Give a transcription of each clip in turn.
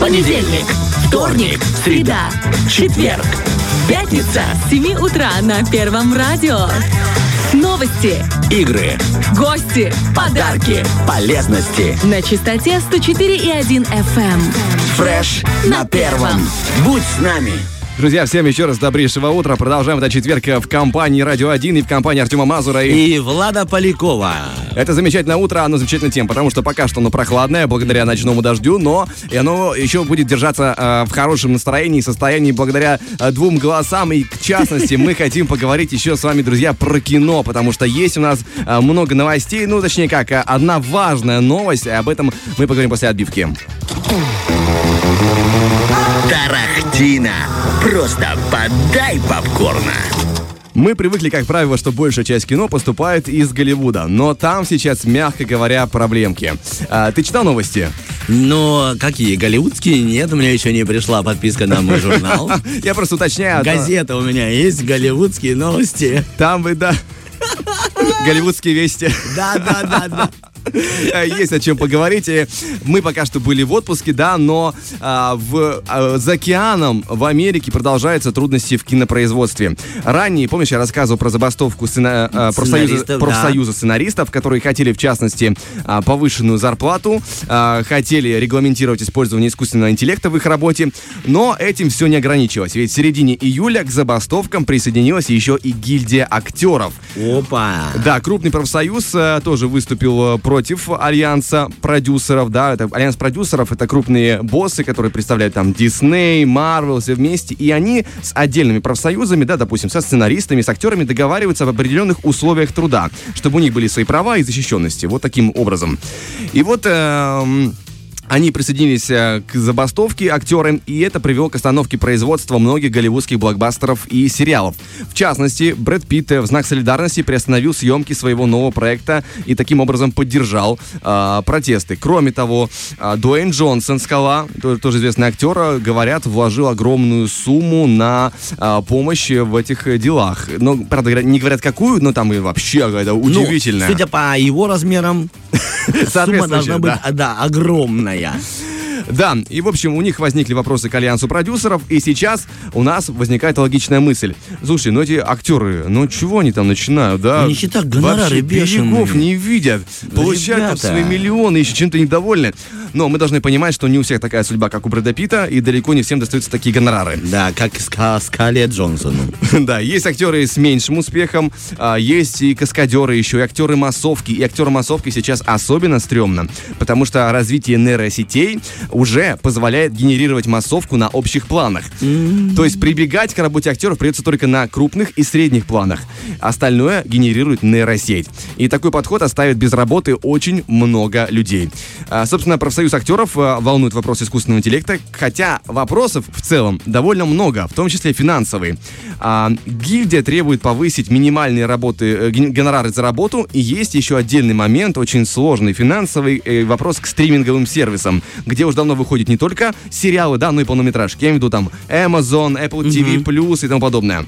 Понедельник, вторник, среда, четверг, Пятница с 7 утра на Первом радио. Новости, игры, гости, подарки, полезности. на частоте 104,1 FM. Фреш на первом. Будь с нами. Друзья, всем еще раз добрейшего утра. Продолжаем этот четверг в компании «Радио 1» и в компании Артема Мазура. И И Влада Полякова. это замечательное утро, оно замечательная тема, потому что пока что оно прохладное, благодаря ночному дождю, но и оно еще будет держаться э, в хорошем настроении и состоянии благодаря э, двум голосам. И, в частности, мы хотим поговорить еще с вами, друзья, про кино, потому что есть у нас э, много новостей, ну, точнее как, э, одна важная новость, и об этом мы поговорим после отбивки. Тарахтина. Просто подай попкорна. Мы привыкли, как правило, что большая часть кино поступает из Голливуда, но там сейчас, мягко говоря, проблемки. А, ты читал новости? Но какие, голливудские? Нет, у меня еще не пришла подписка на мой журнал. Я просто уточняю. а Газета у меня есть, голливудские новости. Там вы, да. Голливудские вести. Да, да, да, да. Есть о чем поговорить. И Мы пока что были в отпуске, да, но а, в, а, за океаном в Америке продолжаются трудности в кинопроизводстве. Ранее, помнишь, я рассказывал про забастовку сцена- а, профсоюза, Сценаристов, профсоюза сценаристов, которые хотели, в частности, а, повышенную зарплату, а, хотели регламентировать использование искусственного интеллекта в их работе, но этим все не ограничилось. Ведь в середине июля к забастовкам присоединилась еще и гильдия актеров. Опа. Да, крупный профсоюз э, тоже выступил э, против альянса продюсеров, да, это альянс продюсеров, это крупные боссы, которые представляют там Disney, Marvel, все вместе, и они с отдельными профсоюзами, да, допустим, со сценаристами, с актерами договариваются об определенных условиях труда, чтобы у них были свои права и защищенности, вот таким образом. И вот... эм, они присоединились э, к забастовке актеры, и это привело к остановке производства многих голливудских блокбастеров и сериалов. В частности, Брэд Питт э, в знак солидарности приостановил съемки своего нового проекта и таким образом поддержал э, протесты. Кроме того, э, Дуэйн Джонсон, Скала, то- тоже известный актер, говорят, вложил огромную сумму на э, помощь в этих делах. Но, правда, не говорят какую, но там и вообще какая-то Ну, удивительная. судя по его размерам, сумма должна быть, да. огромная. Да, и в общем у них возникли вопросы к альянсу продюсеров, и сейчас у нас возникает логичная мысль. Слушай, ну эти актеры, ну чего они там начинают, да? У них и так гонорары Вообще бешеные. берегов не видят, получают ребята. свои миллионы, еще чем-то недовольны. Но мы должны понимать, что не у всех такая судьба, как у Брэда Питта, и далеко не всем достаются такие гонорары. Да, как Ска Скале Джонсону. Да, есть актеры с меньшим успехом, а, есть и каскадеры еще, и актеры массовки. И актеры массовки сейчас особенно стрёмно, потому что развитие нейросетей уже позволяет генерировать массовку на общих планах. То есть прибегать к работе актеров придется только на крупных и средних планах. Остальное генерирует нейросеть. И такой подход оставит без работы очень много людей. А, Собственно, профсоюз актеров а, волнует вопрос искусственного интеллекта, хотя вопросов в целом довольно много, в том числе финансовые. А, Гильдия требует повысить минимальные работы, э, гонорары за работу, и есть еще отдельный момент, очень сложный финансовый э, вопрос к стриминговым сервисам, где уже давно выходят не только сериалы, да, но и полнометражки. Я имею в виду там Amazon, Apple TV+, Plus и тому подобное.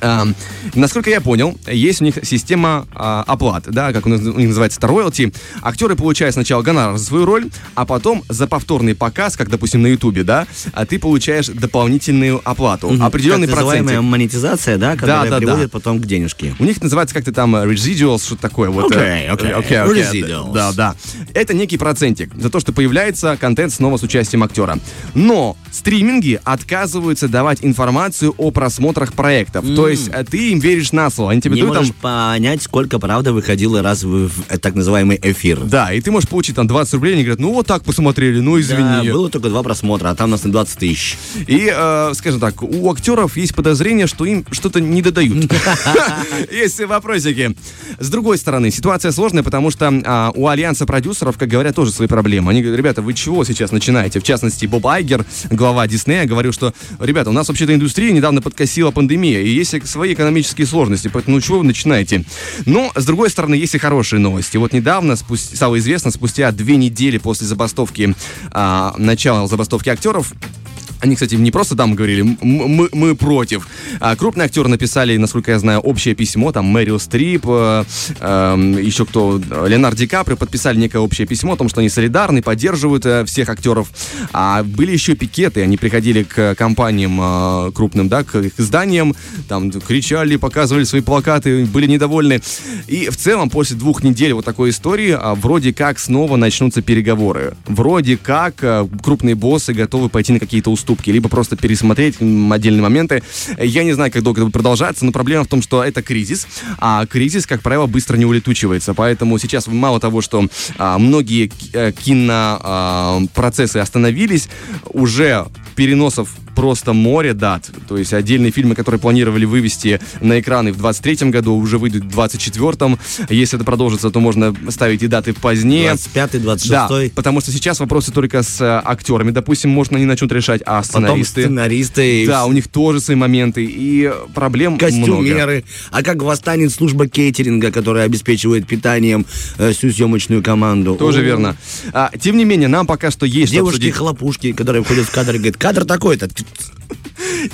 А, насколько я понял, есть у них система а, оплат, да, как у них у них называется, роялти. Актеры получают сначала гонорар за свою роль, а потом за повторный показ, как, допустим, на Ютубе, да, а ты получаешь дополнительную оплату, определенный Так называемая процент. монетизация, да, которая да, да. приводит потом к денежке. У них называется как-то там э, residuals, что-то такое. Вот, э, Окей, окей. э, окей, окей. Residuals. Да, да. Это некий процентик за то, что появляется контент снова с участием актера. Но стриминги отказываются давать информацию о просмотрах проектов. То есть э, ты им веришь на слово. Они тебе Не дают там можешь понять, сколько правда выходило раз в, так называемый эфир. Да, и ты можешь получить там 20 рублей, они говорят, ну вот так посмотрели, ну Да, извини. было только два просмотра, а там у нас на 20 тысяч. И, э, скажем так, у актеров есть подозрение, что им что-то не додают. Есть вопросики. С другой стороны, ситуация сложная, потому что а, у альянса продюсеров, как говорят, тоже свои проблемы. Они говорят, ребята, вы чего сейчас начинаете? В частности, Боб Айгер, глава Диснея, говорил, что, ребята, у нас вообще-то индустрия недавно подкосила пандемия, и есть свои экономические сложности, поэтому ну чего вы начинаете? Но, с другой стороны, есть и хорошие новости. Вот недавно, спус- стало известно, спустя две недели после забастовки, а, начала забастовки актеров, Они, кстати, не просто там говорили, «М- мы, мы против. А крупные актеры написали, насколько я знаю, общее письмо, там Мэрил Стрип, э, эм, еще кто, Леонард Ди Каприо подписали некое общее письмо о том, что они солидарны, поддерживают э, всех актеров. А были еще пикеты, они приходили к компаниям э, крупным, да, к их изданиям, там кричали, показывали свои плакаты, были недовольны. И в целом после двух недель вот такой истории а, вроде как снова начнутся переговоры. Вроде как а, крупные боссы готовы пойти на какие-то уступки, либо просто пересмотреть отдельные моменты. Я не знаю, как долго это будет продолжаться, но проблема в том, что это кризис, а кризис, как правило, быстро не улетучивается. Поэтому сейчас мало того, что а, многие э, кинопроцессы остановились, уже переносов просто море дат. То есть отдельные фильмы, которые планировали вывести на экраны в 23 году, уже выйдут в 24-м. Если это продолжится, то можно ставить и даты позднее. 25-й, 26-й. Да, потому что сейчас вопросы только с э, актерами, допустим, можно они начнут решать, а Потом сценаристы... сценаристы, Да, у них тоже свои моменты, и проблем много. костюмеры. А как восстанет служба кейтеринга, которая обеспечивает питанием э, всю съемочную команду? Тоже О, верно. А, тем не менее, нам пока что есть. Девушки-хлопушки, которые входят в кадр и говорят, кадр такой-то.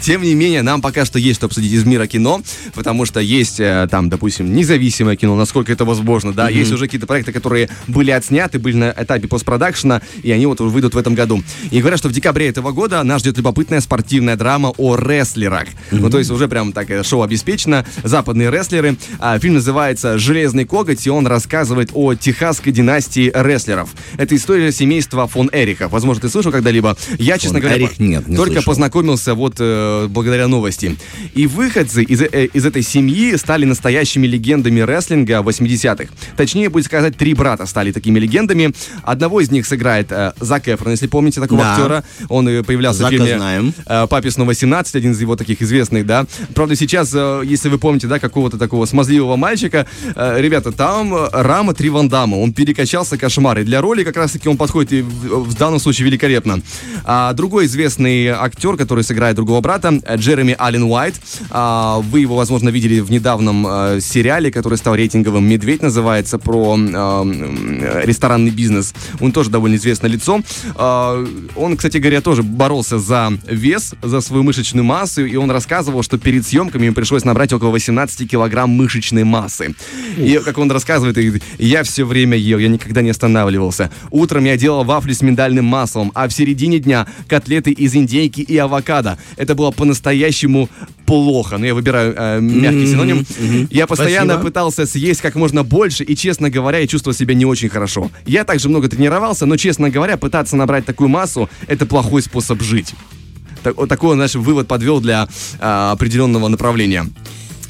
Тем не менее, нам пока что есть что обсудить из мира кино, потому что есть э, там, допустим, независимое кино, насколько это возможно, да, есть уже какие-то проекты, которые были отсняты, были на этапе постпродакшена, и они вот выйдут в этом году. И говорят, что в декабре этого года нас ждет любопытная спортивная драма о рестлерах. Ну, то есть уже прям так э, шоу обеспечено, западные рестлеры. А, фильм называется «Железный коготь», и он рассказывает о техасской династии рестлеров. Это история семейства фон Эрихов. Возможно, ты слышал когда-либо? Я, честно Фон говоря, Эрих нет, не только слышал. познакомился вот э, благодаря новости. И выходцы из, э, из этой семьи стали настоящими легендами рестлинга 80-х. Точнее, будет сказать, три брата стали такими легендами. Одного из них сыграет э, Зак Эфрон, если помните такого Да. актера. Он э, появлялся Зака в фильме знаем. э, «Папе снова 17», один из его таких известных, да. Правда, сейчас, э, если вы помните, да, какого-то такого смазливого мальчика, э, ребята, там э, Рама Три Ван Дамма, он перекачался кошмар. И для роли как раз-таки он подходит и в, в данном случае великолепно. А другой известный актер, который сыграет другого брата, э, Джереми Аллен Уайт. А, вы его, возможно, видели в недавнем э, сериале, который стал рейтинговым «Медведь» называется, про э, ресторанный бизнес. Он тоже довольно известное лицо. А, он, кстати говоря, тоже боролся за вес, за свою мышечную массу, и он рассказывал, что перед съемками ему пришлось набрать около 18 килограмм мышечной массы. И, как он рассказывает, я все время ел, я никогда не останавливался. Утром я делал вафли с миндальным маслом, а в середине дня котлеты из индейки и авокадо. Это было по-настоящему плохо. Но я выбираю э, мягкий синоним. Я постоянно Спасибо. пытался съесть как можно больше, и, честно говоря, я чувствовал себя не очень хорошо. Я также много тренировался, но, честно говоря, пытаться набрать такую массу – это плохой способ жить. Так- такой наш вывод подвел для а, определенного направления.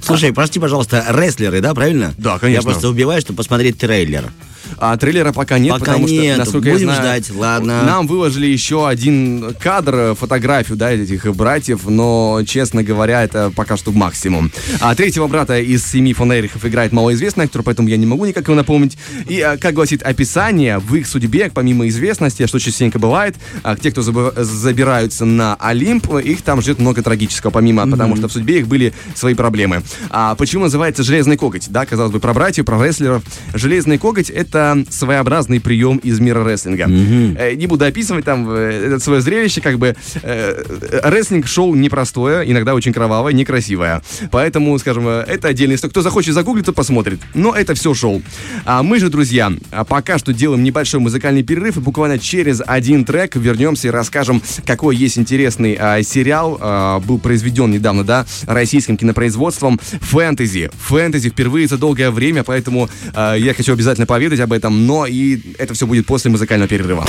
Слушай, прости, пожалуйста, рестлеры, да, правильно? Да, конечно. Я просто убиваю, чтобы посмотреть трейлер. А трейлера пока нет, Пока потому нет. что, насколько я Будем знаю, ждать, ладно. нам выложили еще один кадр, э, фотографию, да, этих братьев, но, честно говоря, это пока что максимум. А третьего брата из семьи фон Эрихов играет малоизвестный актер, поэтому я не могу никак его напомнить. И, а, как гласит описание, в их судьбе, помимо известности, что частенько бывает, а, те, кто забираются на Олимп, их там ждет много трагического, помимо, потому что в судьбе их были свои проблемы. А почему называется «Железный коготь»? Да, казалось бы, про братьев, про рестлеров. «Железный коготь» — это своеобразный прием из мира рестлинга. Э, Не буду описывать там э, это свое зрелище, как бы э, рестлинг-шоу непростое, иногда очень кровавое, некрасивое. Поэтому, скажем, это отдельная история. Кто захочет загуглить, то посмотрит. Но это все шоу. А мы же, друзья, а пока что делаем небольшой музыкальный перерыв, и буквально через один трек вернемся и расскажем, какой есть интересный а, сериал, а, был произведен недавно, да, российским кинопроизводством «Фэнтези». «Фэнтези» впервые за долгое время, поэтому а, я хочу обязательно поведать об этом, но и это все будет после музыкального перерыва.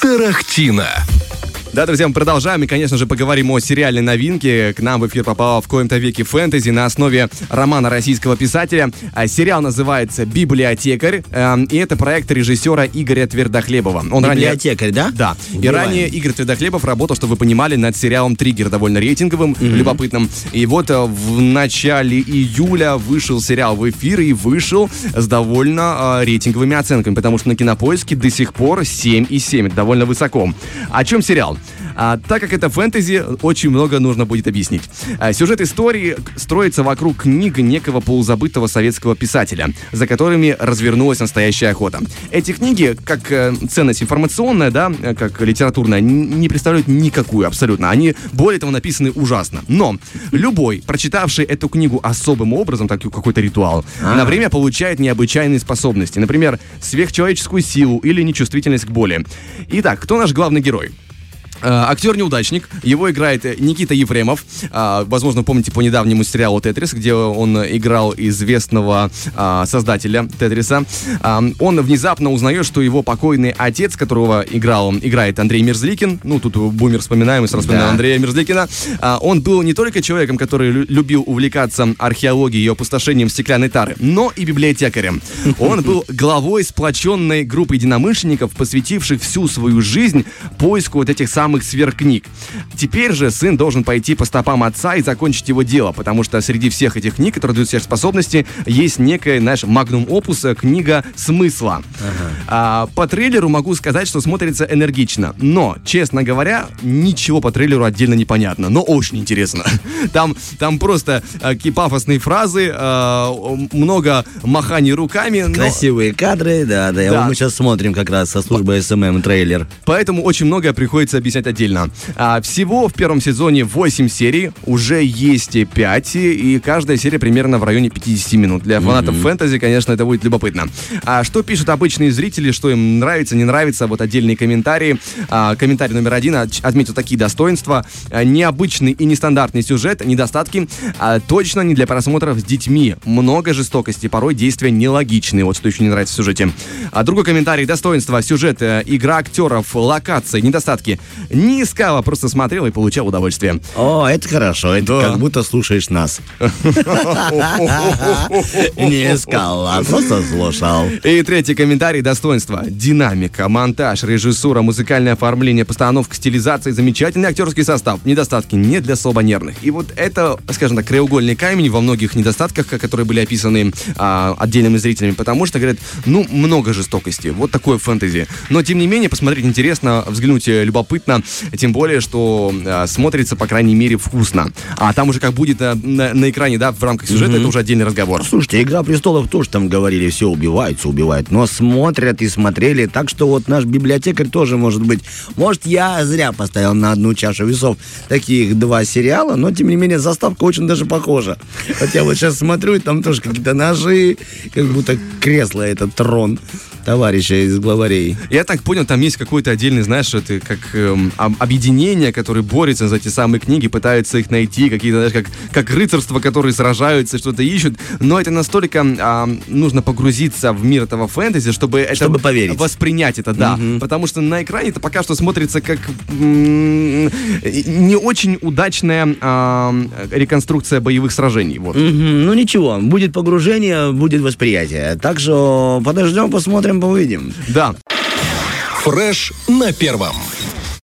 Тарахтина. Да, друзья, мы продолжаем и, конечно же, поговорим о сериальной новинке. К нам в эфир попала в коем-то веке фэнтези на основе романа российского писателя. А, Сериал называется «Библиотекарь», эм, и это проект режиссера Игоря Твердохлебова. Он ранее... Библиотекарь, да? Да. И Убиваем. ранее Игорь Твердохлебов работал, чтобы вы понимали, над сериалом «Триггер», довольно рейтинговым, любопытным. И вот э, в начале июля вышел сериал в эфир и вышел с довольно э, рейтинговыми оценками, потому что на Кинопоиске до сих пор 7,7. Это довольно высоко. О чем сериал? А, так как это фэнтези, очень много нужно будет объяснить. А, сюжет истории строится вокруг книг некого полузабытого советского писателя, за которыми развернулась настоящая охота. Эти книги, как э, ценность информационная, да, э, как литературная, не представляют никакую абсолютно. Они, более того, написаны ужасно. Но любой, прочитавший эту книгу особым образом, так какой-то ритуал, на время получает необычайные способности. Например, сверхчеловеческую силу или нечувствительность к боли. Итак, кто наш главный герой? Э, Актер-неудачник, его играет э, Никита Ефремов. А, Возможно, помните по недавнему сериалу «Тетрис», где он играл известного а, создателя «Тетриса». А, Он внезапно узнает, что его покойный отец, которого играл, играет Андрей Мерзликин, ну, тут бумер вспоминаем, и сразу вспоминаем Да. Андрея Мерзликина, а, он был не только человеком, который лю- любил увлекаться археологией и опустошением стеклянной тары, но и библиотекарем. Он был главой сплоченной группы единомышленников, посвятивших всю свою жизнь поиску вот этих самых сверхкниг. Теперь же сын должен пойти по стопам отца и закончить его дело, потому что среди всех этих книг, которые дают сверхспособности, есть некая, знаешь, магнум опус, э, книга смысла. А, по трейлеру могу сказать, что смотрится энергично, но, честно говоря, ничего по трейлеру отдельно не понятно, но очень интересно. Там, там просто э, пафосные фразы, э, много маханий руками, но- Красивые кадры, да, да. Да. Мы сейчас смотрим как раз со службы SMM трейлер. Поэтому очень многое приходится объяснять отдельно. А, всего в первом сезоне 8 серий, уже есть 5, и каждая серия примерно в районе 50 минут. Для фанатов фэнтези, конечно, это будет любопытно. А что пишут обычные зрители, что им нравится, не нравится, вот отдельные комментарии. А, комментарий номер один от- отметил такие достоинства. А, необычный и нестандартный сюжет, недостатки, а, точно не для просмотров с детьми. Много жестокости, порой действия нелогичные, вот что еще не нравится в сюжете. А другой комментарий, достоинства, сюжет, э, игра актеров, локации, недостатки. Не искала, просто смотрел и получал удовольствие. О, это хорошо, это Да. как будто слушаешь нас. Не искал, а просто слушал. И третий комментарий достоинства. Динамика, монтаж, режиссура, музыкальное оформление, постановка, стилизация, замечательный актерский состав. Недостатки не для слабонервных. И вот это, скажем так, краеугольный камень во многих недостатках, ка- которые были описаны а, отдельными зрителями, потому что, говорят, ну, много жестокости. Вот такое фэнтези. Но, тем не менее, посмотреть интересно, взглянуть э, любопытно, тем более, что а, смотрится, по крайней мере, вкусно. А там уже как будет а, на, на экране, да, в рамках сюжета, это уже отдельный разговор. Слушайте, «Игра престолов» тоже там говорили, все убиваются, убивают. Но смотрят и смотрели, так что вот наш библиотекарь тоже может быть. Может, я зря поставил на одну чашу весов таких два сериала, но, тем не менее, заставка очень даже похожа. Вот я вот сейчас смотрю, и там тоже какие-то ножи, как будто кресло, этот трон товарища из главарей. Я так понял, там есть какой-то отдельный, знаешь, это как эм, об- объединение, которое борется за эти самые книги, пытаются их найти, какие-то, знаешь, как, как рыцарства, которые сражаются, что-то ищут. Но это настолько а, нужно погрузиться в мир этого фэнтези, чтобы это Чтобы поверить. воспринять это, да. Потому что на экране это пока что смотрится как м, не очень удачная а, реконструкция боевых сражений. Вот. Мгм, Ну ничего, будет погружение, будет восприятие. Так что подождем, посмотрим, увидим. Да. Фреш на первом.